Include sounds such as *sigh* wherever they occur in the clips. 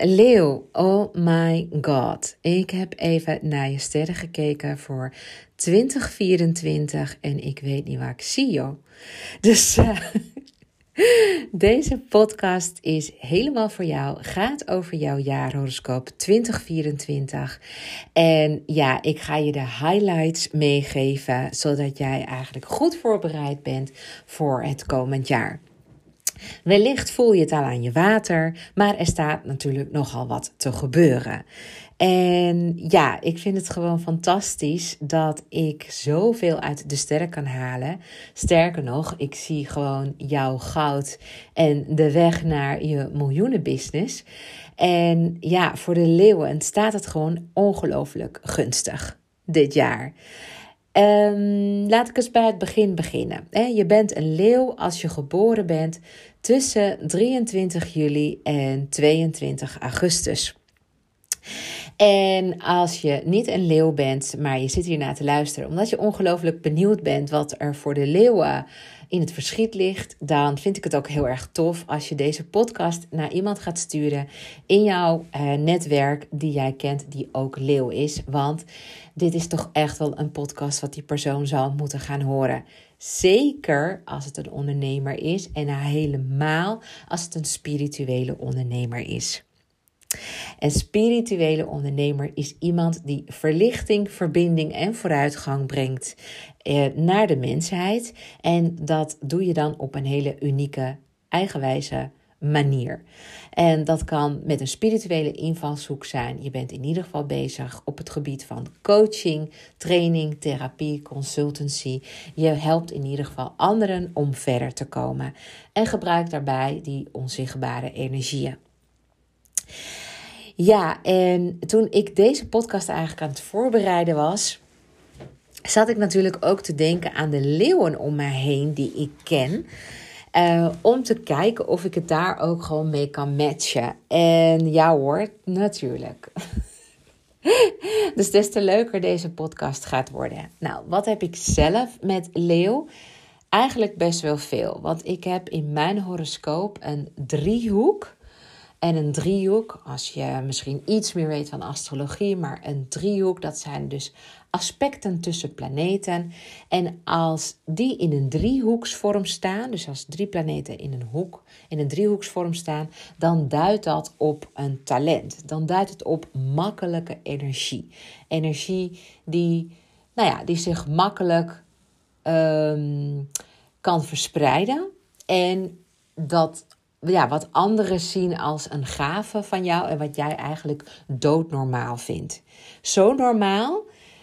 Leeuw, oh my god. Ik heb even naar je sterren gekeken voor 2024 en ik weet niet waar ik zie, joh. Dus uh, *laughs* deze podcast is helemaal voor jou. Gaat over jouw jaarhoroscoop 2024. En ja, ik ga je de highlights meegeven, zodat jij eigenlijk goed voorbereid bent voor het komend jaar. Wellicht voel je het al aan je water, maar er staat natuurlijk nogal wat te gebeuren. En ja, ik vind het gewoon fantastisch dat ik zoveel uit de sterren kan halen. Sterker nog, ik zie gewoon jouw goud en de weg naar je miljoenenbusiness. En ja, voor de leeuwen staat het gewoon ongelooflijk gunstig dit jaar. Um, laat ik eens bij het begin beginnen. Je bent een leeuw als je geboren bent tussen 23 juli en 22 augustus. En als je niet een leeuw bent, maar je zit hiernaar te luisteren omdat je ongelooflijk benieuwd bent wat er voor de leeuwen in het verschiet ligt, dan vind ik het ook heel erg tof als je deze podcast naar iemand gaat sturen in jouw uh, netwerk die jij kent, die ook leeuw is. Want dit is toch echt wel een podcast wat die persoon zal moeten gaan horen. Zeker als het een ondernemer is en helemaal als het een spirituele ondernemer is. Een spirituele ondernemer is iemand die verlichting, verbinding en vooruitgang brengt eh, naar de mensheid. En dat doe je dan op een hele unieke, eigenwijze manier. En dat kan met een spirituele invalshoek zijn. Je bent in ieder geval bezig op het gebied van coaching, training, therapie, consultancy. Je helpt in ieder geval anderen om verder te komen. En gebruik daarbij die onzichtbare energieën. Ja, en toen ik deze podcast eigenlijk aan het voorbereiden was, zat ik natuurlijk ook te denken aan de leeuwen om mij heen die ik ken. Uh, om te kijken of ik het daar ook gewoon mee kan matchen. En ja hoor, natuurlijk. *laughs* dus des te leuker deze podcast gaat worden. Nou, wat heb ik zelf met leeuw? Eigenlijk best wel veel. Want ik heb in mijn horoscoop een driehoek en een driehoek, als je misschien iets meer weet van astrologie, maar een driehoek, dat zijn dus aspecten tussen planeten. En als die in een driehoeksvorm staan, dus als drie planeten in een hoek, in een driehoeksvorm staan, dan duidt dat op een talent. Dan duidt het op makkelijke energie. Energie die, nou ja, die zich makkelijk um, kan verspreiden. En dat ja, wat anderen zien als een gave van jou en wat jij eigenlijk doodnormaal vindt. Zo normaal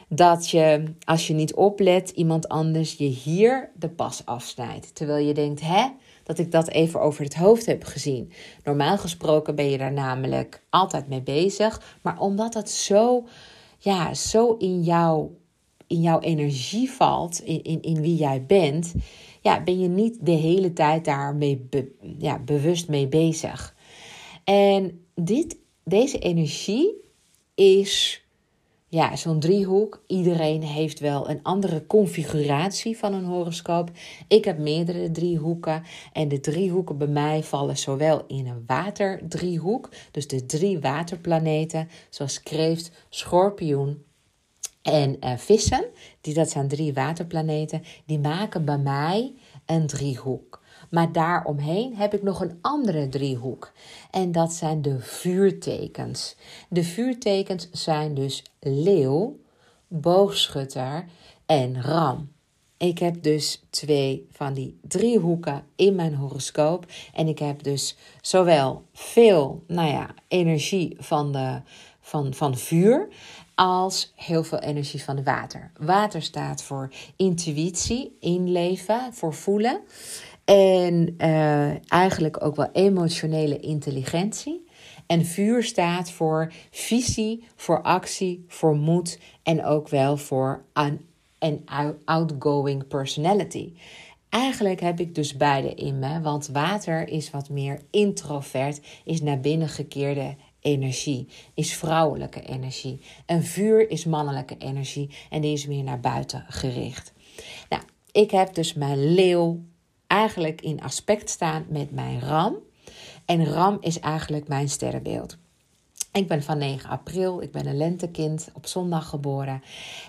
dat je, als je niet oplet, iemand anders je hier de pas afsnijdt. Terwijl je denkt, hè, dat ik dat even over het hoofd heb gezien. Normaal gesproken ben je daar namelijk altijd mee bezig. Maar omdat het zo, ja, zo in, jou, in jouw energie valt, in, in, in wie jij bent, ja, ben je niet de hele tijd daarmee ja, bewust mee bezig. En dit, deze energie is ja, zo'n driehoek. Iedereen heeft wel een andere configuratie van een horoscoop. Ik heb meerdere driehoeken. En de driehoeken bij mij vallen zowel in een waterdriehoek, dus de drie waterplaneten, zoals kreeft, schorpioen en uh, vissen, die, dat zijn drie waterplaneten, die maken bij mij een driehoek. Maar daaromheen heb ik nog een andere driehoek. En dat zijn de vuurtekens. De vuurtekens zijn dus leeuw, boogschutter en ram. Ik heb dus twee van die driehoeken in mijn horoscoop. En ik heb dus zowel veel nou ja, energie van, de, van, van vuur als heel veel energie van water. Water staat voor intuïtie, inleven, voor voelen. En uh, eigenlijk ook wel emotionele intelligentie. En vuur staat voor visie, voor actie, voor moed en ook wel voor een outgoing personality. Eigenlijk heb ik dus beide in me, want water is wat meer introvert, is naar binnen gekeerde energie, is vrouwelijke energie. En vuur is mannelijke energie en die is meer naar buiten gericht. Nou, ik heb dus mijn leeuw eigenlijk in aspect staan met mijn ram. En Ram is eigenlijk mijn sterrenbeeld. Ik ben van 9 april, ik ben een lentekind, op zondag geboren.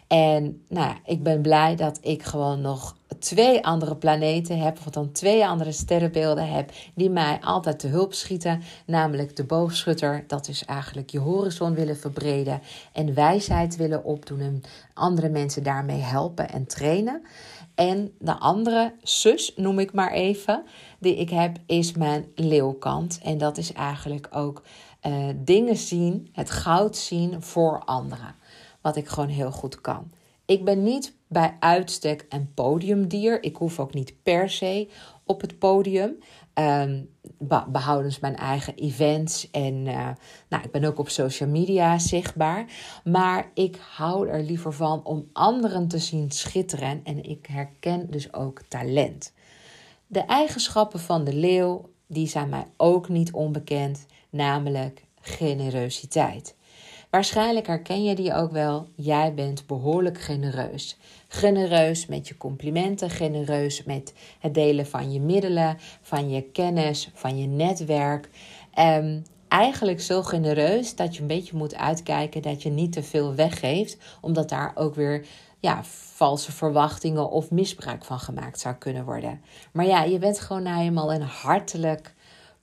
En nou ik ben blij dat ik gewoon nog twee andere planeten heb, of dan twee andere sterrenbeelden heb, die mij altijd te hulp schieten. Namelijk de boogschutter, dat is eigenlijk je horizon willen verbreden en wijsheid willen opdoen en andere mensen daarmee helpen en trainen. En de andere zus, noem ik maar even, die ik heb, is mijn leeuwkant. En dat is eigenlijk ook uh, dingen zien, het goud zien voor anderen. Wat ik gewoon heel goed kan. Ik ben niet bij uitstek een podiumdier. Ik hoef ook niet per se op het podium. Um, behoudens mijn eigen events. En uh, nou, ik ben ook op social media zichtbaar. Maar ik hou er liever van om anderen te zien schitteren. En ik herken dus ook talent. De eigenschappen van de leeuw, die zijn mij ook niet onbekend namelijk generositeit. Waarschijnlijk herken je die ook wel. Jij bent behoorlijk genereus. Genereus met je complimenten, genereus met het delen van je middelen, van je kennis, van je netwerk. Um, eigenlijk zo genereus dat je een beetje moet uitkijken dat je niet te veel weggeeft, omdat daar ook weer ja, valse verwachtingen of misbruik van gemaakt zou kunnen worden. Maar ja, je bent gewoon nou eenmaal een hartelijk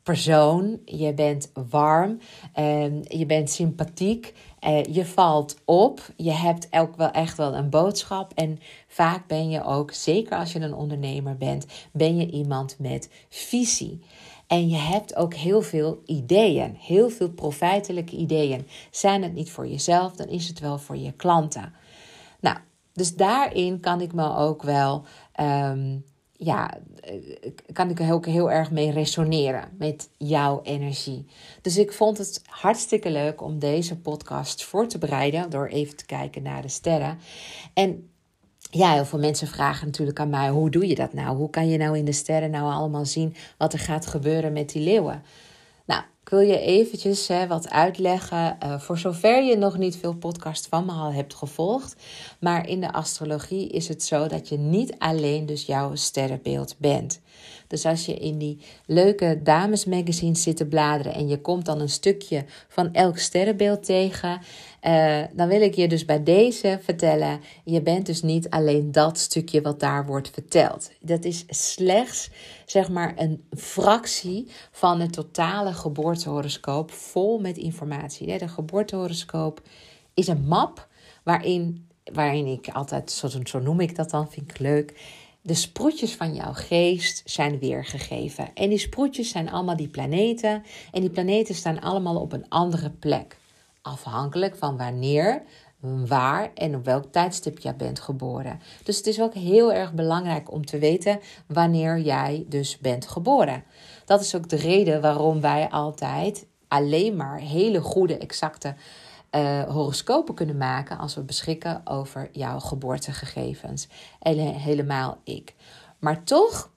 persoon. Je bent warm, uh, je bent sympathiek, uh, je valt op. Je hebt ook wel echt wel een boodschap. En vaak ben je ook, zeker als je een ondernemer bent, ben je iemand met visie. En je hebt ook heel veel ideeën, heel veel profijtelijke ideeën. Zijn het niet voor jezelf, dan is het wel voor je klanten. Dus daarin kan ik me ook wel um, ja, eh, kan ik ook heel erg mee resoneren met jouw energie. Dus ik vond het hartstikke leuk om deze podcast voor te bereiden door even te kijken naar de sterren. En ja, heel veel mensen vragen natuurlijk aan mij: hoe doe je dat nou? Hoe kan je nou in de sterren nou allemaal zien wat er gaat gebeuren met die leeuwen? Nou, wil je eventjes hè, wat uitleggen. Uh, voor zover je nog niet veel podcast van me al hebt gevolgd. Maar in de astrologie is het zo dat je niet alleen dus jouw sterrenbeeld bent. Dus als je in die leuke damesmagazines zit te bladeren en je komt dan een stukje van elk sterrenbeeld tegen, uh, dan wil ik je dus bij deze vertellen: je bent dus niet alleen dat stukje wat daar wordt verteld. Dat is slechts zeg maar een fractie van het totale geboortehoroscoop vol met informatie. De geboortehoroscoop is een map waarin, waarin ik altijd, zo noem ik dat dan, vind ik leuk de sproetjes van jouw geest zijn weergegeven. En die sproetjes zijn allemaal die planeten. En die planeten staan allemaal op een andere plek. Afhankelijk van wanneer, waar en op welk tijdstip jij bent geboren. Dus het is ook heel erg belangrijk om te weten wanneer jij dus bent geboren. Dat is ook de reden waarom wij altijd alleen maar hele goede, exacte uh, horoscopen kunnen maken als we beschikken over jouw geboortegegevens. En helemaal ik. Maar toch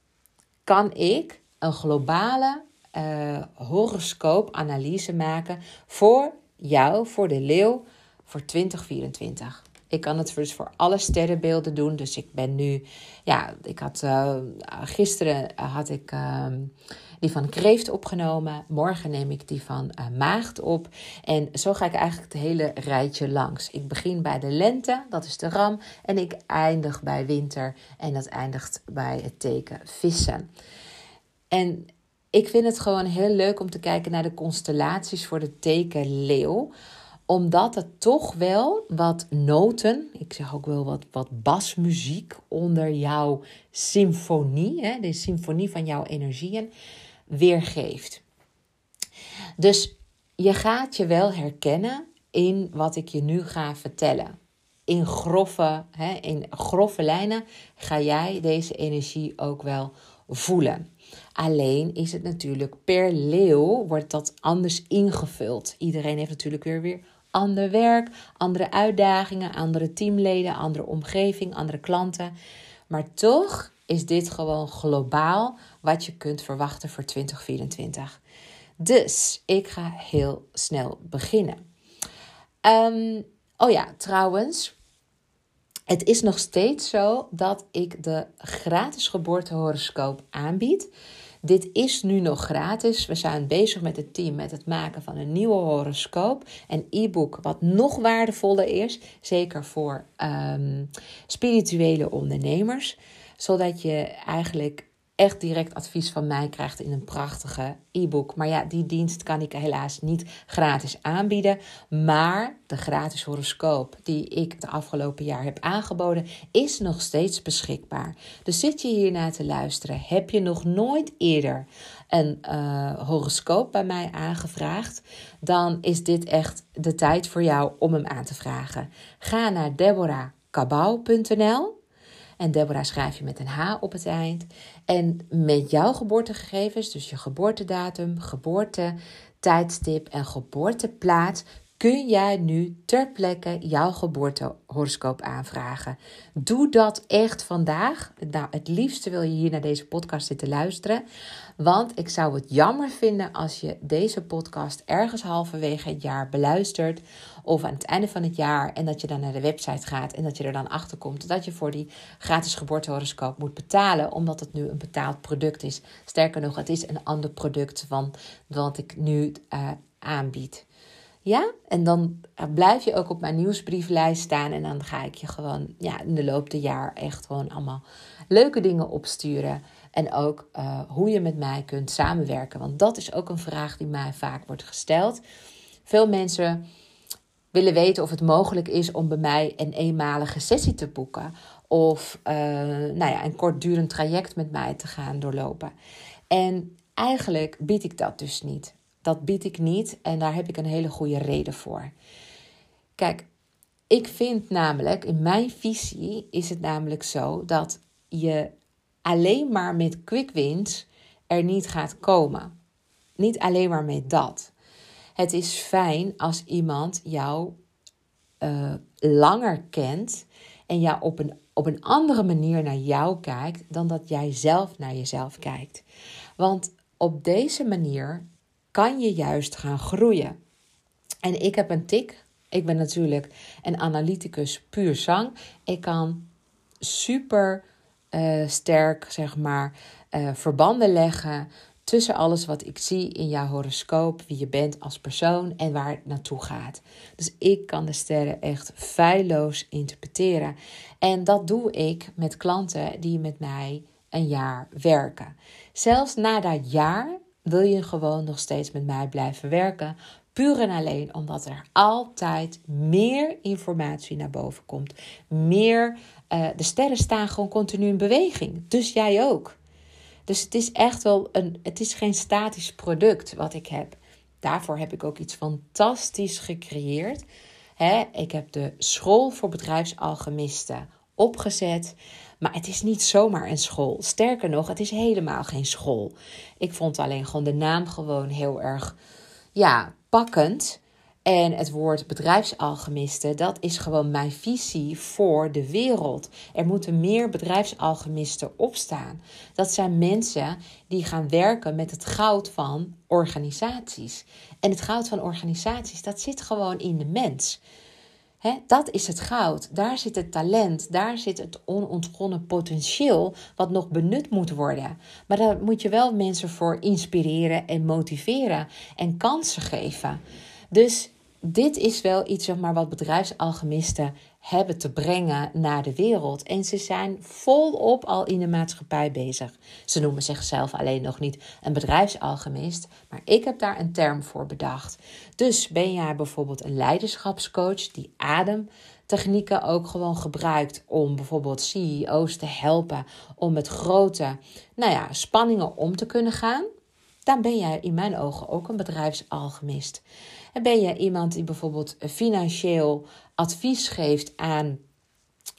kan ik een globale uh, horoscoopanalyse maken voor jou, voor de leeuw, voor 2024. Ik kan het dus voor alle sterrenbeelden doen. Dus ik ben nu, ja, ik had uh, gisteren had ik. Die van kreeft opgenomen. Morgen neem ik die van uh, maagd op. En zo ga ik eigenlijk het hele rijtje langs. Ik begin bij de lente, dat is de ram. En ik eindig bij winter en dat eindigt bij het teken vissen. En ik vind het gewoon heel leuk om te kijken naar de constellaties voor de teken leeuw omdat het toch wel wat noten, ik zeg ook wel wat, wat basmuziek onder jouw symfonie, hè, de symfonie van jouw energieën, weergeeft. Dus je gaat je wel herkennen in wat ik je nu ga vertellen. In grove, hè, in grove lijnen ga jij deze energie ook wel voelen. Alleen is het natuurlijk per leeuw wordt dat anders ingevuld. Iedereen heeft natuurlijk weer weer ander werk, andere uitdagingen, andere teamleden, andere omgeving, andere klanten. Maar toch is dit gewoon globaal wat je kunt verwachten voor 2024. Dus ik ga heel snel beginnen. Um, oh ja, trouwens. Het is nog steeds zo dat ik de gratis geboortehoroscoop aanbied. Dit is nu nog gratis. We zijn bezig met het team met het maken van een nieuwe horoscoop. Een e-book wat nog waardevoller is. Zeker voor ehm, spirituele ondernemers. Zodat je eigenlijk echt direct advies van mij krijgt in een prachtige e-book. Maar ja, die dienst kan ik helaas niet gratis aanbieden. Maar de gratis horoscoop die ik de afgelopen jaar heb aangeboden, is nog steeds beschikbaar. Dus zit je hiernaar te luisteren, heb je nog nooit eerder een uh, horoscoop bij mij aangevraagd, dan is dit echt de tijd voor jou om hem aan te vragen. Ga naar deborahkabau.nl en Deborah schrijf je met een H op het eind. En met jouw geboortegegevens, dus je geboortedatum, geboorte, tijdstip en geboorteplaats, kun jij nu ter plekke jouw geboortehoroscoop aanvragen. Doe dat echt vandaag. Nou, het liefste wil je hier naar deze podcast zitten luisteren. Want ik zou het jammer vinden als je deze podcast ergens halverwege het jaar beluistert. Of aan het einde van het jaar. En dat je dan naar de website gaat. En dat je er dan achter komt dat je voor die gratis geboortehoroscoop moet betalen. Omdat het nu een betaald product is. Sterker nog, het is een ander product van wat ik nu uh, aanbied. Ja, en dan blijf je ook op mijn nieuwsbrieflijst staan. En dan ga ik je gewoon ja, in de loop der jaar echt gewoon allemaal leuke dingen opsturen. En ook uh, hoe je met mij kunt samenwerken. Want dat is ook een vraag die mij vaak wordt gesteld. Veel mensen willen weten of het mogelijk is om bij mij een eenmalige sessie te boeken. Of uh, nou ja, een kortdurend traject met mij te gaan doorlopen. En eigenlijk bied ik dat dus niet. Dat bied ik niet en daar heb ik een hele goede reden voor. Kijk, ik vind namelijk, in mijn visie is het namelijk zo dat je alleen maar met quick wins er niet gaat komen. Niet alleen maar met dat. Het is fijn als iemand jou uh, langer kent en jou op een, op een andere manier naar jou kijkt dan dat jij zelf naar jezelf kijkt. Want op deze manier kan je juist gaan groeien. En ik heb een tik. Ik ben natuurlijk een analyticus puur zang. Ik kan super uh, sterk, zeg maar, uh, verbanden leggen tussen alles wat ik zie in jouw horoscoop, wie je bent als persoon en waar het naartoe gaat. Dus ik kan de sterren echt feilloos interpreteren. En dat doe ik met klanten die met mij een jaar werken. Zelfs na dat jaar wil je gewoon nog steeds met mij blijven werken. Puur en alleen omdat er altijd meer informatie naar boven komt. Meer, uh, de sterren staan gewoon continu in beweging. Dus jij ook. Dus het is echt wel een, het is geen statisch product wat ik heb. Daarvoor heb ik ook iets fantastisch gecreëerd. ik heb de school voor bedrijfsalchemisten opgezet. Maar het is niet zomaar een school. Sterker nog, het is helemaal geen school. Ik vond alleen gewoon de naam gewoon heel erg ja, pakkend. En het woord bedrijfsalchemisten, dat is gewoon mijn visie voor de wereld. Er moeten meer bedrijfsalchemisten opstaan. Dat zijn mensen die gaan werken met het goud van organisaties. En het goud van organisaties, dat zit gewoon in de mens dat is het goud. Daar zit het talent. Daar zit het onontgonnen potentieel wat nog benut moet worden. Maar daar moet je wel mensen voor inspireren en motiveren en kansen geven. Dus dit is wel iets zeg maar, wat bedrijfsalchemisten hebben te brengen naar de wereld. En ze zijn volop al in de maatschappij bezig. Ze noemen zichzelf alleen nog niet een bedrijfsalchemist, maar ik heb daar een term voor bedacht. Dus ben jij bijvoorbeeld een leiderschapscoach die ademtechnieken ook gewoon gebruikt om bijvoorbeeld CEO's te helpen om met grote nou ja, spanningen om te kunnen gaan? Dan ben jij in mijn ogen ook een bedrijfsalchemist. En ben je iemand die bijvoorbeeld financieel advies geeft aan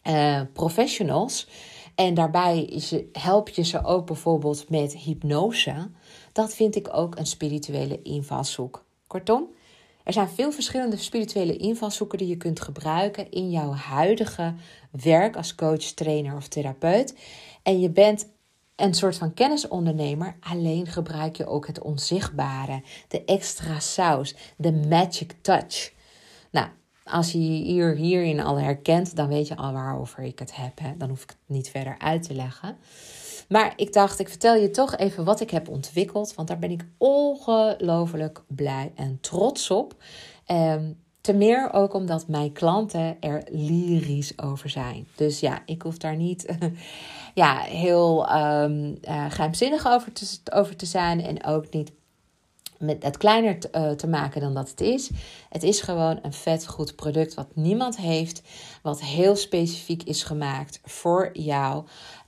uh, professionals. En daarbij help je ze ook bijvoorbeeld met hypnose. Dat vind ik ook een spirituele invalshoek. Kortom, er zijn veel verschillende spirituele invalshoeken die je kunt gebruiken in jouw huidige werk als coach, trainer of therapeut. En je bent een soort van kennisondernemer. Alleen gebruik je ook het onzichtbare, de extra saus, de magic touch. Nou, als je hier, hierin al herkent, dan weet je al waarover ik het heb. Hè? Dan hoef ik het niet verder uit te leggen. Maar ik dacht, ik vertel je toch even wat ik heb ontwikkeld. Want daar ben ik ongelooflijk blij en trots op. Um, te meer ook omdat mijn klanten er lyrisch over zijn. Dus ja, ik hoef daar niet *laughs* ja, heel um, geheimzinnig over te, over te zijn. En ook niet met het kleiner te, uh, te, maken dan dat het is. Het is gewoon een vet goed product wat niemand heeft, wat heel specifiek is gemaakt voor jou,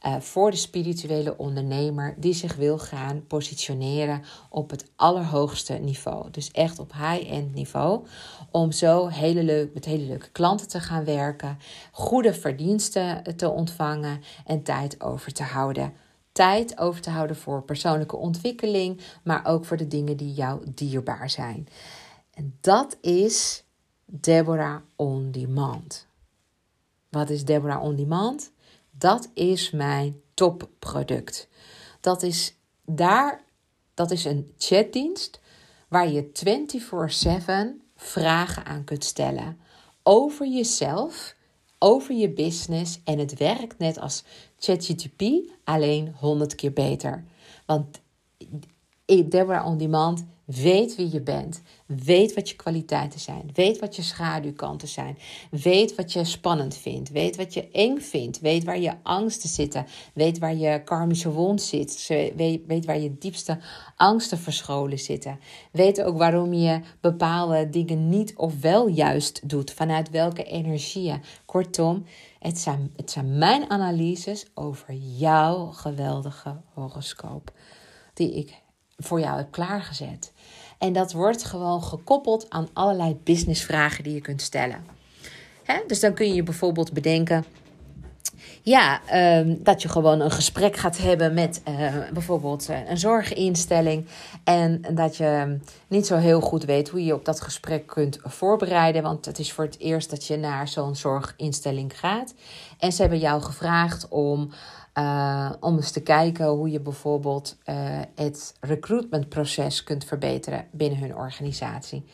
uh, voor de spirituele ondernemer die zich wil gaan positioneren op het allerhoogste niveau. Dus echt op high-end niveau, om zo hele leuk, met hele leuke klanten te gaan werken, goede verdiensten te ontvangen en tijd over te houden tijd over te houden voor persoonlijke ontwikkeling, maar ook voor de dingen die jou dierbaar zijn. En dat is Deborah On Demand. Wat is Deborah On Demand? Dat is mijn topproduct. Dat is daar, dat is een chatdienst waar je 24/7 vragen aan kunt stellen over jezelf over je business en het werkt net als ChatGPT, alleen 100 keer beter. Want Deborah On Demand weet wie je bent, weet wat je kwaliteiten zijn, weet wat je schaduwkanten zijn, weet wat je spannend vindt, weet wat je eng vindt, weet waar je angsten zitten, weet waar je karmische wond zit, weet, waar je diepste angsten verscholen zitten, weet ook waarom je bepaalde dingen niet of wel juist doet, vanuit welke energieën. Kortom, het zijn, het zijn mijn analyses over jouw geweldige horoscoop. Die ik voor jou heb klaargezet. En dat wordt gewoon gekoppeld aan allerlei businessvragen die je kunt stellen. Hè? Dus dan kun je bijvoorbeeld bedenken. Ja, um, dat je gewoon een gesprek gaat hebben met uh, bijvoorbeeld uh, een zorginstelling. En dat je niet zo heel goed weet hoe je op dat gesprek kunt voorbereiden. Want het is voor het eerst dat je naar zo'n zorginstelling gaat. En ze hebben jou gevraagd om uh, om eens te kijken hoe je bijvoorbeeld uh, het recruitmentproces kunt verbeteren binnen hun organisatie.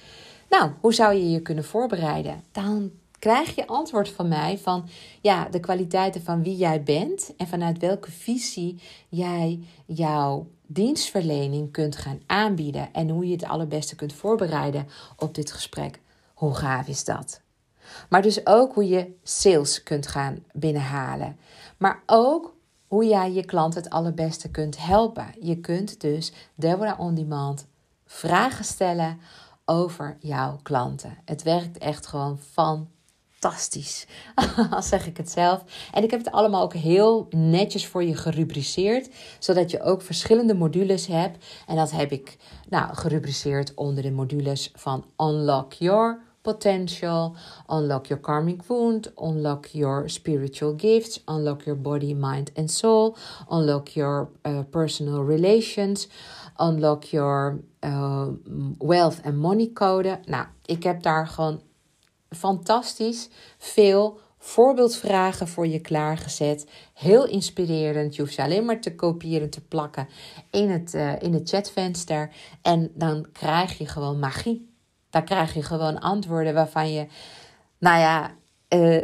Nou, hoe zou je je kunnen voorbereiden? Dan krijg je antwoord van mij van ja, de kwaliteiten van wie jij bent en vanuit welke visie jij jouw dienstverlening kunt gaan aanbieden en hoe je het allerbeste kunt voorbereiden op dit gesprek. Hoe gaaf is dat? Maar dus ook hoe je sales kunt gaan binnenhalen. Maar ook hoe jij je klant het allerbeste kunt helpen. Je kunt dus Deborah On Demand vragen stellen over jouw klanten. Het werkt echt gewoon fantastisch, al *laughs* zeg ik het zelf. En ik heb het allemaal ook heel netjes voor je gerubriceerd, zodat je ook verschillende modules hebt. En dat heb ik nou, gerubriceerd onder de modules van Unlock Your potential, unlock your karmic wound, unlock your spiritual gifts, unlock your body, mind, and soul, unlock your uh, personal relations, unlock your uh, wealth and money code. Nou, ik heb daar gewoon fantastisch veel voorbeeldvragen voor je klaargezet. Heel inspirerend. Je hoeft ze alleen maar te kopiëren, te plakken in het, uh, in het chatvenster. En dan krijg je gewoon magie. Dan krijg je gewoon antwoorden waarvan je, nou ja, uh,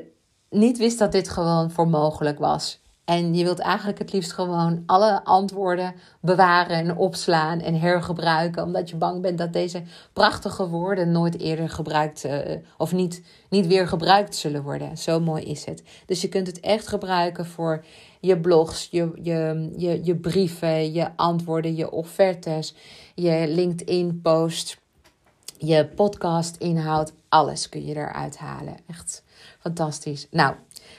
niet wist dat dit gewoon voor mogelijk was. En je wilt eigenlijk het liefst gewoon alle antwoorden bewaren en opslaan en hergebruiken. Omdat je bang bent dat deze prachtige woorden nooit eerder gebruikt uh, of niet, niet weer gebruikt zullen worden. Zo mooi is het. Dus je kunt het echt gebruiken voor je blogs, je, je, je, je brieven, je antwoorden, je offertes, je LinkedIn-post je podcast inhoud, alles kun je eruit halen. Echt fantastisch. Nou,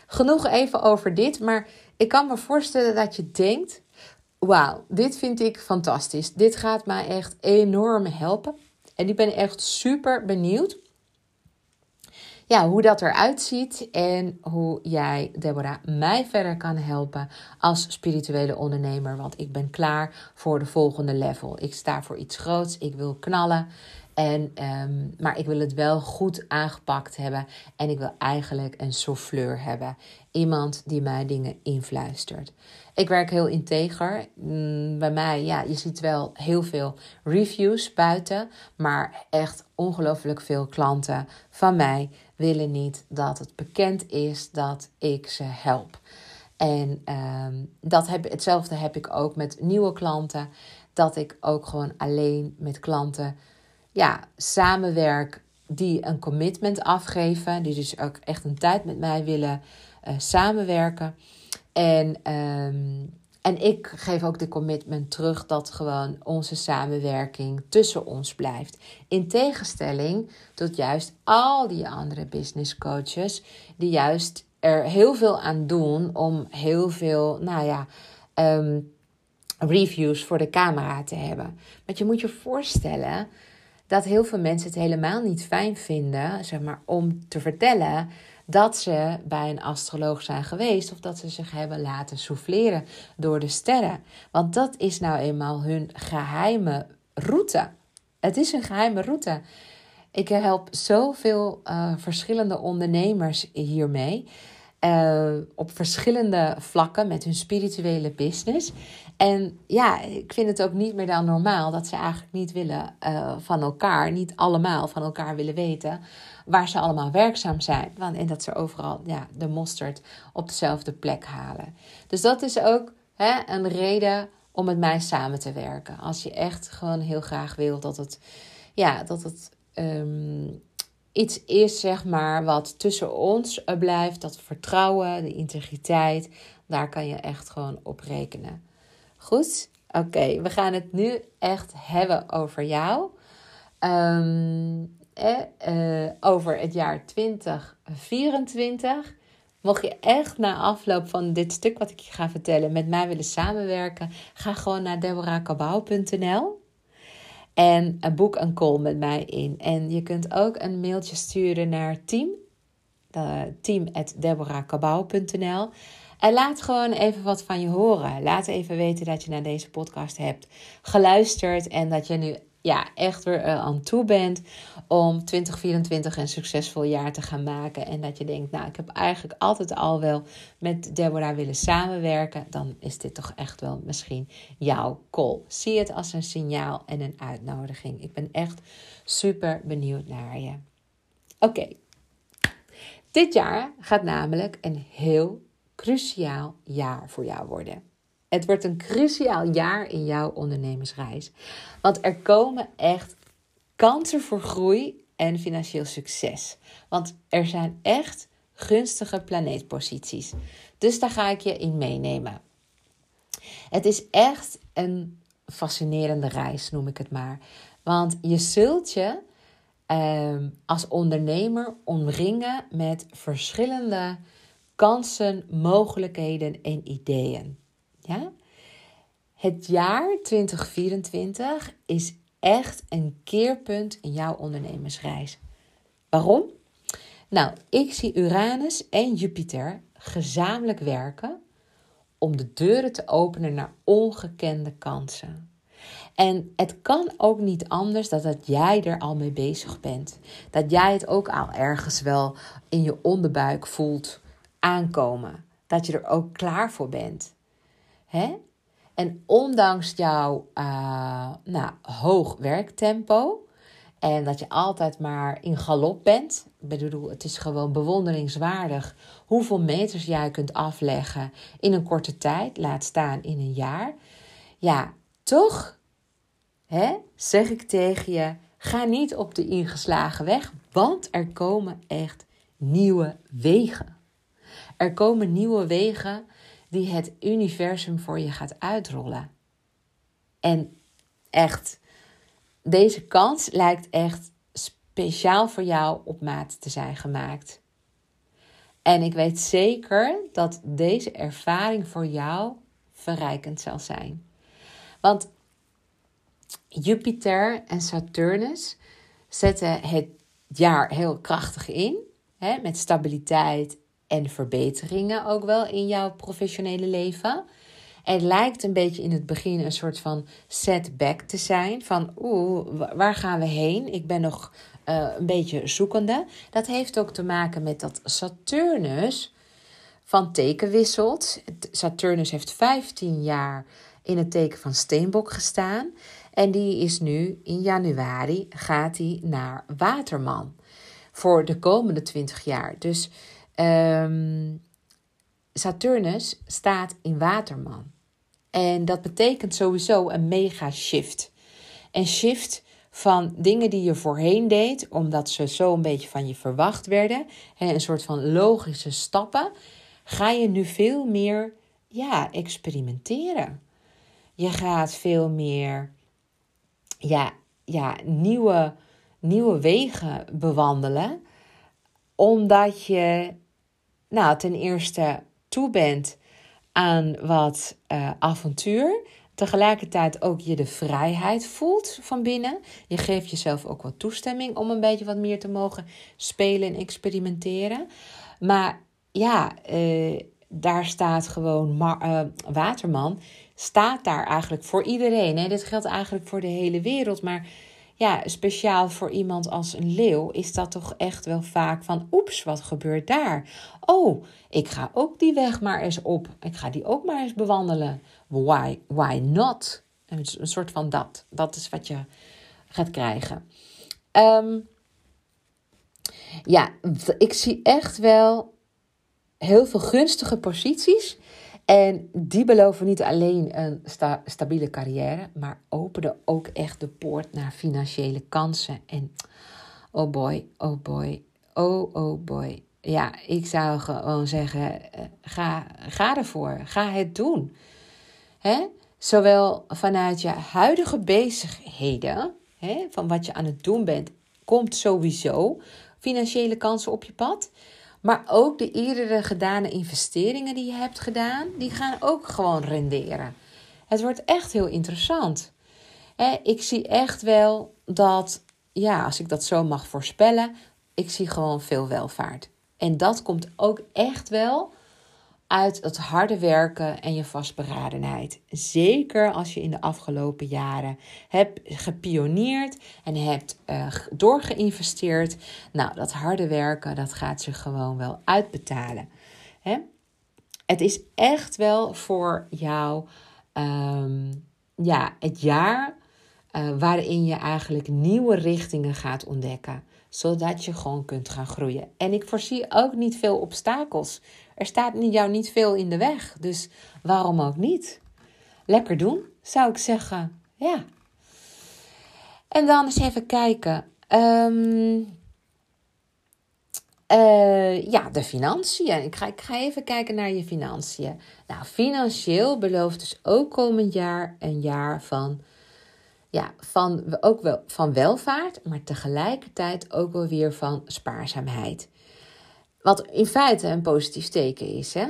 genoeg even over dit, maar ik kan me voorstellen dat je denkt: wauw, dit vind ik fantastisch. Dit gaat mij echt enorm helpen. En ik ben echt super benieuwd ja, hoe dat eruit ziet en hoe jij, Deborah, mij verder kan helpen als spirituele ondernemer. Want ik ben klaar voor de volgende level. Ik sta voor iets groots, ik wil knallen. En, um, maar ik wil het wel goed aangepakt hebben. En ik wil eigenlijk een souffleur hebben. Iemand die mij dingen influistert. Ik werk heel integer. Mm, bij mij, ja, je ziet wel heel veel reviews buiten. Maar echt ongelooflijk veel klanten van mij willen niet dat het bekend is dat ik ze help. En ehm, dat heb, hetzelfde heb ik ook met nieuwe klanten. Dat ik ook gewoon alleen met klanten ja, samenwerk die een commitment afgeven. Die dus ook echt een tijd met mij willen uh, samenwerken. En, um, en ik geef ook de commitment terug dat gewoon onze samenwerking tussen ons blijft. In tegenstelling tot juist al die andere business coaches, die juist er heel veel aan doen om heel veel, nou ja, um, reviews voor de camera te hebben. Want je moet je voorstellen dat heel veel mensen het helemaal niet fijn vinden, zeg maar, om te vertellen dat ze bij een astroloog zijn geweest of dat ze zich hebben laten souffleren door de sterren. Want dat is nou eenmaal hun geheime route. Het is een geheime route. Ik help zoveel uh, verschillende ondernemers hiermee. Uh, op verschillende vlakken met hun spirituele business. En ja, ik vind het ook niet meer dan normaal dat ze eigenlijk niet willen uh, van elkaar, niet allemaal van elkaar willen weten waar ze allemaal werkzaam zijn. Want, en dat ze overal ja, de mosterd op dezelfde plek halen. Dus dat is ook hè, een reden om met mij samen te werken. Als je echt gewoon heel graag wil dat het, ja, dat het um, iets is, zeg maar, wat tussen ons blijft. Dat vertrouwen, de integriteit, daar kan je echt gewoon op rekenen. Goed? Oké, we gaan het nu echt hebben over jou. Um, eh, over het jaar 2024. Mocht je echt na afloop van dit stuk wat ik je ga vertellen met mij willen samenwerken, ga gewoon naar deborahkabau.nl en boek een call met mij in. En je kunt ook een mailtje sturen naar team, uh, team.deborahkabau.nl en laat gewoon even wat van je horen. Laat even weten dat je naar deze podcast hebt geluisterd en dat je nu ja, echt weer uh, aan toe bent om 2024 een succesvol jaar te gaan maken. En dat je denkt, nou, ik heb eigenlijk altijd al wel met Deborah willen samenwerken. Dan is dit toch echt wel misschien jouw call. Zie het als een signaal en een uitnodiging. Ik ben echt super benieuwd naar je. Oké, dit jaar gaat namelijk een heel cruciaal jaar voor jou worden. Het wordt een cruciaal jaar in jouw ondernemersreis. Want er komen echt kansen voor groei en financieel succes. Want er zijn echt gunstige planeetposities. Dus daar ga ik je in meenemen. Het is echt een fascinerende reis, noem ik het maar. Want je zult je ehm, als ondernemer omringen met verschillende kansen, mogelijkheden en ideeën. Ja? Het jaar 2024 is echt een keerpunt in jouw ondernemersreis. Waarom? Nou, ik zie Uranus en Jupiter gezamenlijk werken om de deuren te openen naar ongekende kansen. En het kan ook niet anders dan dat jij er al mee bezig bent. Dat jij het ook al ergens wel in je onderbuik voelt aankomen. Dat je er ook klaar voor bent. Hè? En ondanks jouw uh, nou, hoog werktempo en dat je altijd maar in galop bent, ik bedoel, het is gewoon bewonderingswaardig hoeveel meters jij kunt afleggen in een korte tijd, laat staan in een jaar. Ja, toch hè, zeg ik tegen je, ga niet op de ingeslagen weg, want er komen echt nieuwe wegen. Er komen nieuwe wegen die het universum voor je gaat uitrollen. En echt, deze kans lijkt echt speciaal voor jou op maat te zijn gemaakt. En ik weet zeker dat deze ervaring voor jou verrijkend zal zijn. Want Jupiter en Saturnus zetten het jaar heel krachtig in, hè, met stabiliteit en verbeteringen ook wel in jouw professionele leven. Het lijkt een beetje in het begin een soort van setback te zijn. Van oeh, waar gaan we heen? Ik ben nog uh, een beetje zoekende. Dat heeft ook te maken met dat Saturnus van teken wisselt. Saturnus heeft 15 jaar in het teken van Steenbok gestaan. En die is nu in januari gaat hij naar Waterman. voor de komende 20 jaar. Dus ehm, Saturnus staat in Waterman. En dat betekent sowieso een mega shift. Een shift van dingen die je voorheen deed, omdat ze zo een beetje van je verwacht werden, een soort van logische stappen, ga je nu veel meer ja, experimenteren. Je gaat veel meer ja, ja, nieuwe, nieuwe wegen bewandelen, omdat je nou, ten eerste toe bent aan wat uh, avontuur. Tegelijkertijd ook je de vrijheid voelt van binnen. Je geeft jezelf ook wat toestemming om een beetje wat meer te mogen spelen en experimenteren. Maar ja, uh, daar staat gewoon uh, Waterman. Staat daar eigenlijk voor iedereen. Hè? Dit geldt eigenlijk voor de hele wereld. Maar ja, speciaal voor iemand als een leeuw is dat toch echt wel vaak van: oeps, wat gebeurt daar? Oh, ik ga ook die weg maar eens op. Ik ga die ook maar eens bewandelen. Why, why not? Een, soort van dat. Dat is wat je gaat krijgen. Ehm, ja, ik zie echt wel heel veel gunstige posities en die beloven niet alleen een stabiele carrière, maar openen ook echt de poort naar financiële kansen. En oh boy, oh boy, oh oh boy. Ja, ik zou gewoon zeggen: eh, ga, ga ervoor, ga het doen. Hè? Zowel vanuit je huidige bezigheden, van wat je aan het doen bent, komt sowieso financiële kansen op je pad. Maar ook de eerdere gedane investeringen die je hebt gedaan, die gaan ook gewoon renderen. Het wordt echt heel interessant. Ik zie echt wel dat, ja, als ik dat zo mag voorspellen, ik zie gewoon veel welvaart. En dat komt ook echt wel uit het harde werken en je vastberadenheid. Zeker als je in de afgelopen jaren hebt gepioneerd en hebt uh, doorgeïnvesteerd. Nou, dat harde werken, dat gaat zich gewoon wel uitbetalen. Hè? Het is echt wel voor jou um, ja, het jaar uh, waarin je eigenlijk nieuwe richtingen gaat ontdekken zodat je gewoon kunt gaan groeien. En ik voorzie ook niet veel obstakels. Er staat jou niet veel in de weg. Dus waarom ook niet? Lekker doen, zou ik zeggen. Ja. En dan eens even kijken. Um, uh, ja, de financiën. Ik ga, ik ga even kijken naar je financiën. Nou, financieel belooft dus ook komend jaar een jaar van ja, van, ook wel van welvaart, maar tegelijkertijd ook wel weer van spaarzaamheid. Wat in feite een positief teken is. Hè?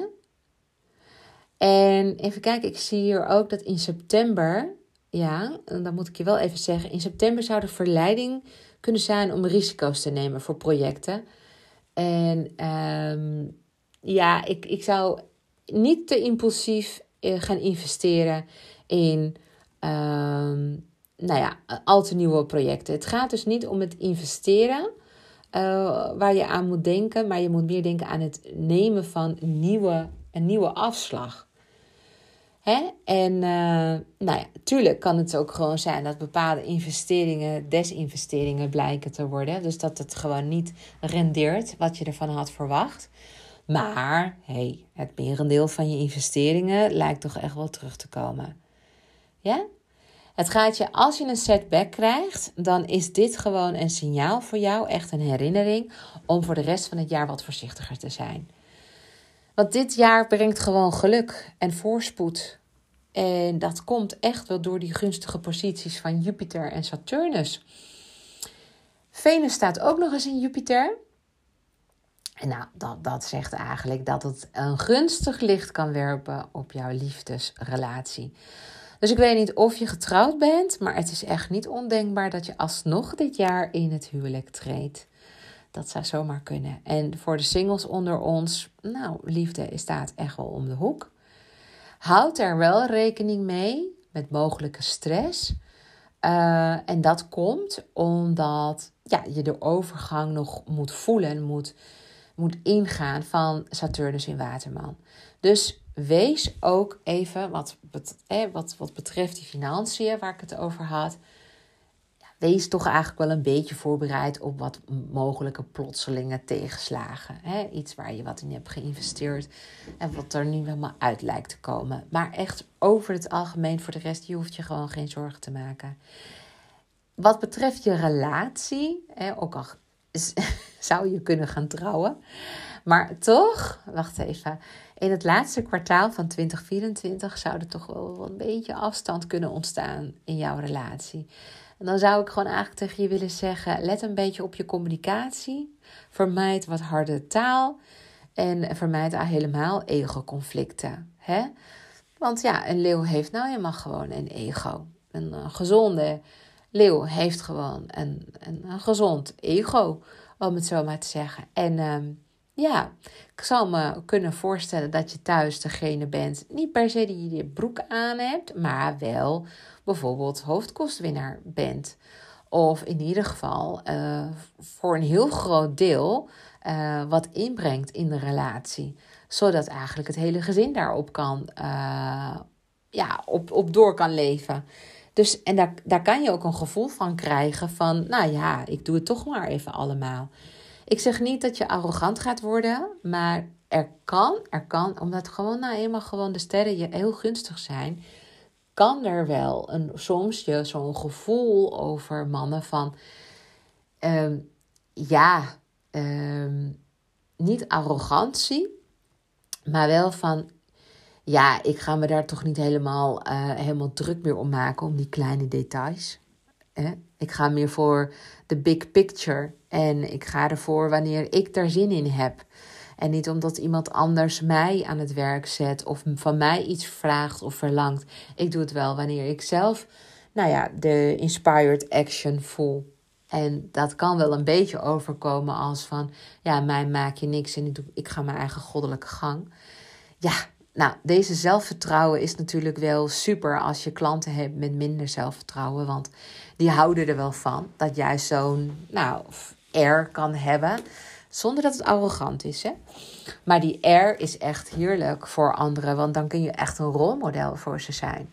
En even kijken, ik zie hier ook dat in september, ja, dan moet ik je wel even zeggen, in september zou de verleiding kunnen zijn om risico's te nemen voor projecten. En um, ja, ik, ik zou niet te impulsief eh, gaan investeren in um, nou ja, al te nieuwe projecten. Het gaat dus niet om het investeren uh, waar je aan moet denken, maar je moet meer denken aan het nemen van een nieuwe, een nieuwe afslag. Hè? En uh, nou ja, tuurlijk kan het ook gewoon zijn dat bepaalde investeringen desinvesteringen blijken te worden. Dus dat het gewoon niet rendeert wat je ervan had verwacht. Maar hey, het merendeel van je investeringen lijkt toch echt wel terug te komen. Ja? Het gaat je, als je een setback krijgt, dan is dit gewoon een signaal voor jou, echt een herinnering, om voor de rest van het jaar wat voorzichtiger te zijn. Want dit jaar brengt gewoon geluk en voorspoed. En dat komt echt wel door die gunstige posities van Jupiter en Saturnus. Venus staat ook nog eens in Jupiter. En nou, dat, dat zegt eigenlijk dat het een gunstig licht kan werpen op jouw liefdesrelatie. Dus ik weet niet of je getrouwd bent, maar het is echt niet ondenkbaar dat je alsnog dit jaar in het huwelijk treedt. Dat zou zomaar kunnen. En voor de singles onder ons, nou, liefde staat echt wel om de hoek. Houd er wel rekening mee met mogelijke stress. Uh, en dat komt omdat ja, je de overgang nog moet voelen, moet, moet ingaan van Saturnus in Waterman. Dus wees ook even, wat, wat, wat betreft die financiën waar ik het over had, wees toch eigenlijk wel een beetje voorbereid op wat mogelijke plotselinge tegenslagen. Hè? Iets waar je wat in hebt geïnvesteerd en wat er nu helemaal uit lijkt te komen. Maar echt over het algemeen, voor de rest, je hoeft je gewoon geen zorgen te maken. Wat betreft je relatie, hè, ook al *laughs* zou je kunnen gaan trouwen. Maar toch, wacht even. In het laatste kwartaal van 2024 zou er toch wel een beetje afstand kunnen ontstaan in jouw relatie. En dan zou ik gewoon eigenlijk tegen je willen zeggen: let een beetje op je communicatie. Vermijd wat harde taal. En vermijd al helemaal ego-conflicten. Hè? Want ja, een leeuw heeft nou helemaal gewoon een ego. Een, een gezonde leeuw heeft gewoon een, een, een, gezond ego, om het zo maar te zeggen. En ehm, ja, ik zou me kunnen voorstellen dat je thuis degene bent, niet per se die je broek aan hebt, maar wel bijvoorbeeld hoofdkostwinnaar bent. Of in ieder geval uh, voor een heel groot deel uh, wat inbrengt in de relatie. Zodat eigenlijk het hele gezin daarop kan, uh, ja, op, op door kan leven. Dus, en daar, daar kan je ook een gevoel van krijgen van, nou ja, ik doe het toch maar even allemaal. Ik zeg niet dat je arrogant gaat worden, maar er kan, er kan, omdat gewoon nou eenmaal gewoon de sterren je heel gunstig zijn, kan er wel een, soms je zo'n gevoel over mannen van, ehm, ja, ehm, niet arrogantie, maar wel van, ja, ik ga me daar toch niet helemaal, uh, helemaal druk meer om maken, om die kleine details. Ik ga meer voor de big picture en ik ga ervoor wanneer ik daar zin in heb. En niet omdat iemand anders mij aan het werk zet of van mij iets vraagt of verlangt. Ik doe het wel wanneer ik zelf, nou ja, de inspired action voel. En dat kan wel een beetje overkomen als van, ja, mij maak je niks en ik, ga mijn eigen goddelijke gang. Ja, nou, deze zelfvertrouwen is natuurlijk wel super als je klanten hebt met minder zelfvertrouwen. Want die houden er wel van dat jij zo'n nou, air kan hebben. Zonder dat het arrogant is. Hè? Maar die air is echt heerlijk voor anderen. Want dan kun je echt een rolmodel voor ze zijn.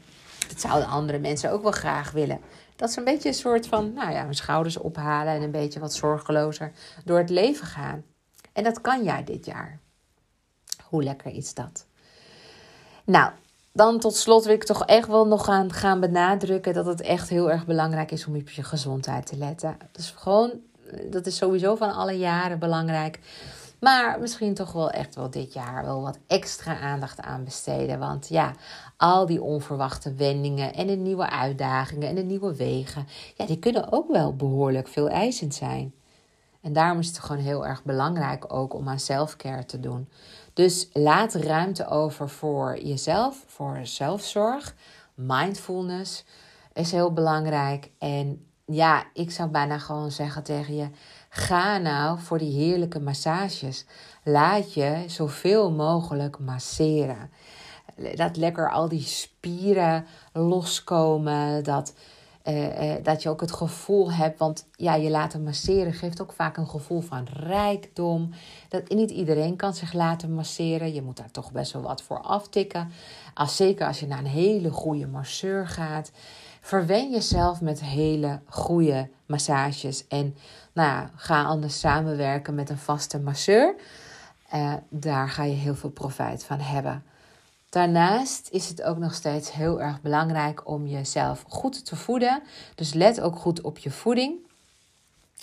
Dat zouden andere mensen ook wel graag willen. Dat ze een beetje een soort van, nou ja, hun schouders ophalen. En een beetje wat zorgelozer door het leven gaan. En dat kan jij dit jaar. Hoe lekker is dat? Nou, dan tot slot wil ik toch echt wel nog gaan, gaan benadrukken dat het echt heel erg belangrijk is om op je gezondheid te letten. Dus gewoon, dat is sowieso van alle jaren belangrijk. Maar misschien toch wel echt wel dit jaar wel wat extra aandacht aan besteden. Want ja, al die onverwachte wendingen en de nieuwe uitdagingen en de nieuwe wegen, ja, die kunnen ook wel behoorlijk veel eisend zijn. En daarom is het gewoon heel erg belangrijk ook om aan selfcare te doen. Dus laat ruimte over voor jezelf, voor zelfzorg. Mindfulness is heel belangrijk. En ja, ik zou bijna gewoon zeggen tegen je: ga nou voor die heerlijke massages. Laat je zoveel mogelijk masseren. Dat lekker al die spieren loskomen. Dat uh, dat je ook het gevoel hebt, want ja, je laten masseren geeft ook vaak een gevoel van rijkdom. Dat, niet iedereen kan zich laten masseren. Je moet daar toch best wel wat voor aftikken. Als, zeker als je naar een hele goede masseur gaat. Verwen jezelf met hele goede massages. En nou ga anders samenwerken met een vaste masseur. Uh, daar ga je heel veel profijt van hebben. Daarnaast is het ook nog steeds heel erg belangrijk om jezelf goed te voeden. Dus let ook goed op je voeding.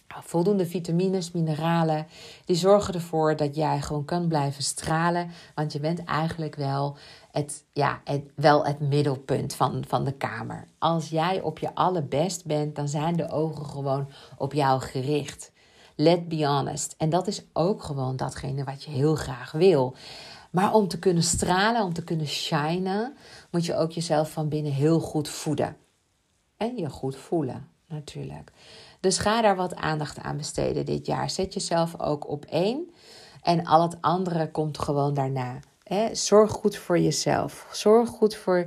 Voldoende vitamines, mineralen, die zorgen ervoor dat jij gewoon kan blijven stralen. Want je bent eigenlijk wel het, ja, het, wel het middelpunt van, van de kamer. Als jij op je allerbest bent, dan zijn de ogen gewoon op jou gericht. Let be honest. En dat is ook gewoon datgene wat je heel graag wil. Maar om te kunnen stralen, om te kunnen shinen, moet je ook jezelf van binnen heel goed voeden. En je goed voelen, natuurlijk. Dus ga daar wat aandacht aan besteden dit jaar. Zet jezelf ook op één. En al het andere komt gewoon daarna. Zorg goed voor jezelf. Zorg goed voor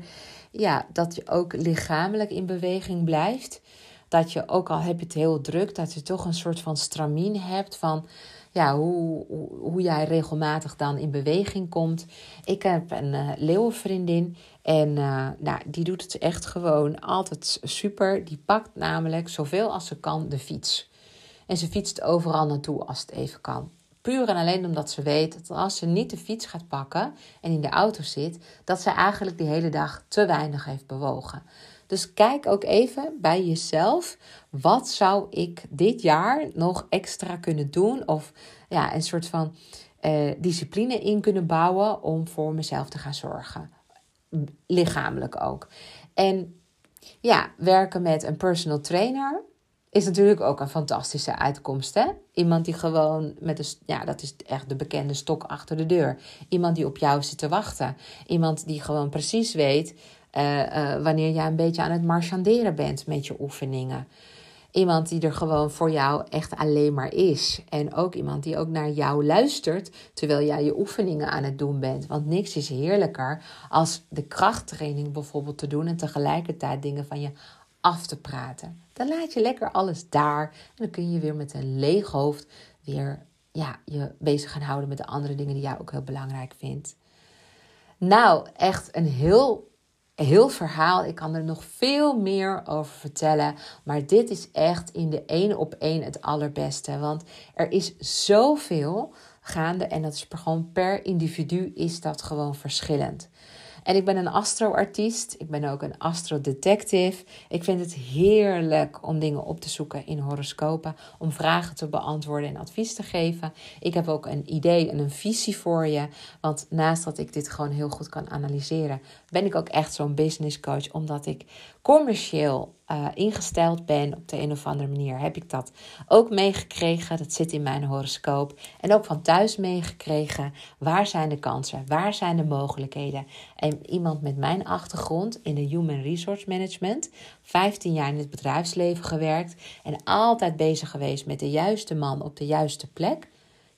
ja, dat je ook lichamelijk in beweging blijft. Dat je ook al heb je het heel druk, dat je toch een soort van stramien hebt van ja, hoe, hoe, jij regelmatig dan in beweging komt. Ik heb een uh, leeuwenvriendin en uh, nou, die doet het echt gewoon altijd super. Die pakt namelijk zoveel als ze kan de fiets. En ze fietst overal naartoe als het even kan. Puur en alleen omdat ze weet dat als ze niet de fiets gaat pakken en in de auto zit, dat ze eigenlijk die hele dag te weinig heeft bewogen. Dus kijk ook even bij jezelf. Wat zou ik dit jaar nog extra kunnen doen? Of ja, een soort van uh, discipline in kunnen bouwen om voor mezelf te gaan zorgen. Lichamelijk ook. En ja, werken met een personal trainer is natuurlijk ook een fantastische uitkomst. Hè? Iemand die gewoon met een, ja, dat is echt de bekende stok achter de deur. Iemand die op jou zit te wachten. Iemand die gewoon precies weet uh, uh, wanneer jij een beetje aan het marchanderen bent met je oefeningen. Iemand die er gewoon voor jou echt alleen maar is. En ook iemand die ook naar jou luistert terwijl jij je oefeningen aan het doen bent. Want niks is heerlijker als de krachttraining bijvoorbeeld te doen en tegelijkertijd dingen van je af te praten. Dan laat je lekker alles daar en dan kun je weer met een leeg hoofd weer ja, je bezig gaan houden met de andere dingen die jij ook heel belangrijk vindt. Nou, echt een heel heel verhaal. Ik kan er nog veel meer over vertellen. Maar dit is echt in de één op één het allerbeste. Want er is zoveel gaande. En dat is gewoon per individu is dat gewoon verschillend. En ik ben een astroartiest. Ik ben ook een astrodetective. Ik vind het heerlijk om dingen op te zoeken in horoscopen. Om vragen te beantwoorden en advies te geven. Ik heb ook een idee en een visie voor je. Want naast dat ik dit gewoon heel goed kan analyseren, ben ik ook echt zo'n business coach. Omdat ik commercieel uh, ingesteld ben op de een of andere manier, heb ik dat ook meegekregen. Dat zit in mijn horoscoop. En ook van thuis meegekregen. Waar zijn de kansen? Waar zijn de mogelijkheden? En iemand met mijn achtergrond in de Human Resource Management, 15 jaar in het bedrijfsleven gewerkt en altijd bezig geweest met de juiste man op de juiste plek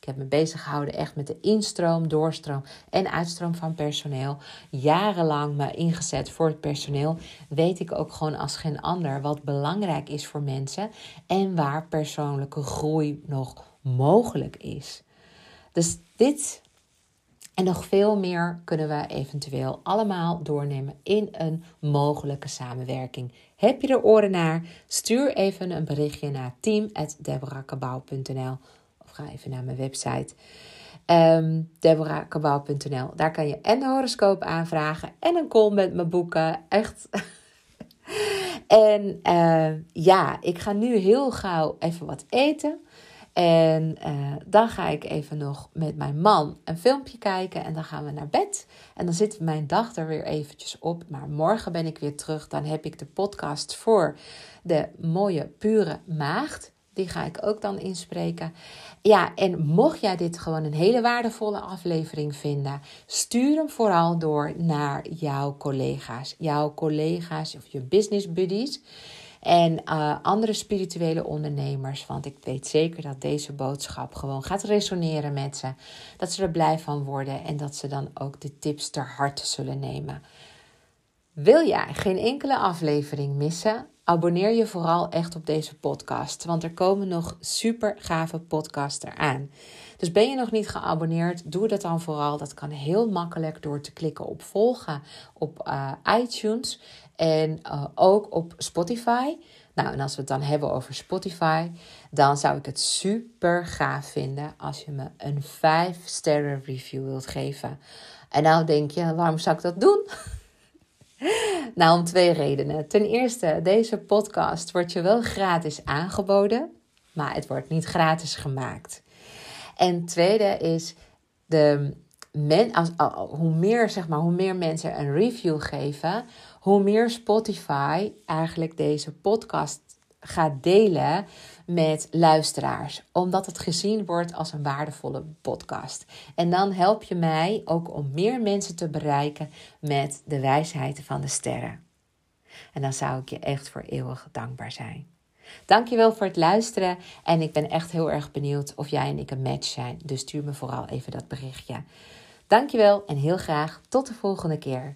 ik heb me bezig gehouden echt met de instroom, doorstroom en uitstroom van personeel. Jarenlang me ingezet voor het personeel. Weet ik ook gewoon als geen ander wat belangrijk is voor mensen en waar persoonlijke groei nog mogelijk is. Dus dit en nog veel meer kunnen we eventueel allemaal doornemen in een mogelijke samenwerking. Heb je er oren naar? Stuur even een berichtje naar ga even naar mijn website. Um. Daar kan je en de horoscoop aanvragen en een call met me boeken. Echt. *laughs* en uh, ja, ik ga nu heel gauw even wat eten. En uh, dan ga ik even nog met mijn man een filmpje kijken en dan gaan we naar bed. En dan zit mijn dag er weer eventjes op. Maar morgen ben ik weer terug. Dan heb ik de podcast voor de mooie pure maagd. Die ga ik ook dan inspreken. Ja, en mocht jij dit gewoon een hele waardevolle aflevering vinden, stuur hem vooral door naar jouw collega's. Jouw collega's of je business buddies. En uh, andere spirituele ondernemers. Want ik weet zeker dat deze boodschap gewoon gaat resoneren met ze. Dat ze er blij van worden en dat ze dan ook de tips ter harte zullen nemen. Wil jij geen enkele aflevering missen? Abonneer je vooral echt op deze podcast. Want er komen nog super gave podcasts eraan. Dus ben je nog niet geabonneerd, doe dat dan vooral. Dat kan heel makkelijk door te klikken op volgen op uh, iTunes en uh, ook op Spotify. Nou, en als we het dan hebben over Spotify, dan zou ik het super gaaf vinden als je me een 5 sterren review wilt geven. En nou denk je, waarom zou ik dat doen? *laughs* *laughs* Nou, om twee redenen. Ten eerste, deze podcast wordt je wel gratis aangeboden, maar het wordt niet gratis gemaakt. En tweede is, de men, als, hoe, meer, zeg maar, hoe meer mensen een review geven, hoe meer Spotify eigenlijk deze podcast gaat delen met luisteraars, omdat het gezien wordt als een waardevolle podcast. En dan help je mij ook om meer mensen te bereiken met de wijsheid van de sterren. En dan zou ik je echt voor eeuwig dankbaar zijn. Dankjewel voor het luisteren en ik ben echt heel erg benieuwd of jij en ik een match zijn. Dus stuur me vooral even dat berichtje. Dankjewel en heel graag tot de volgende keer.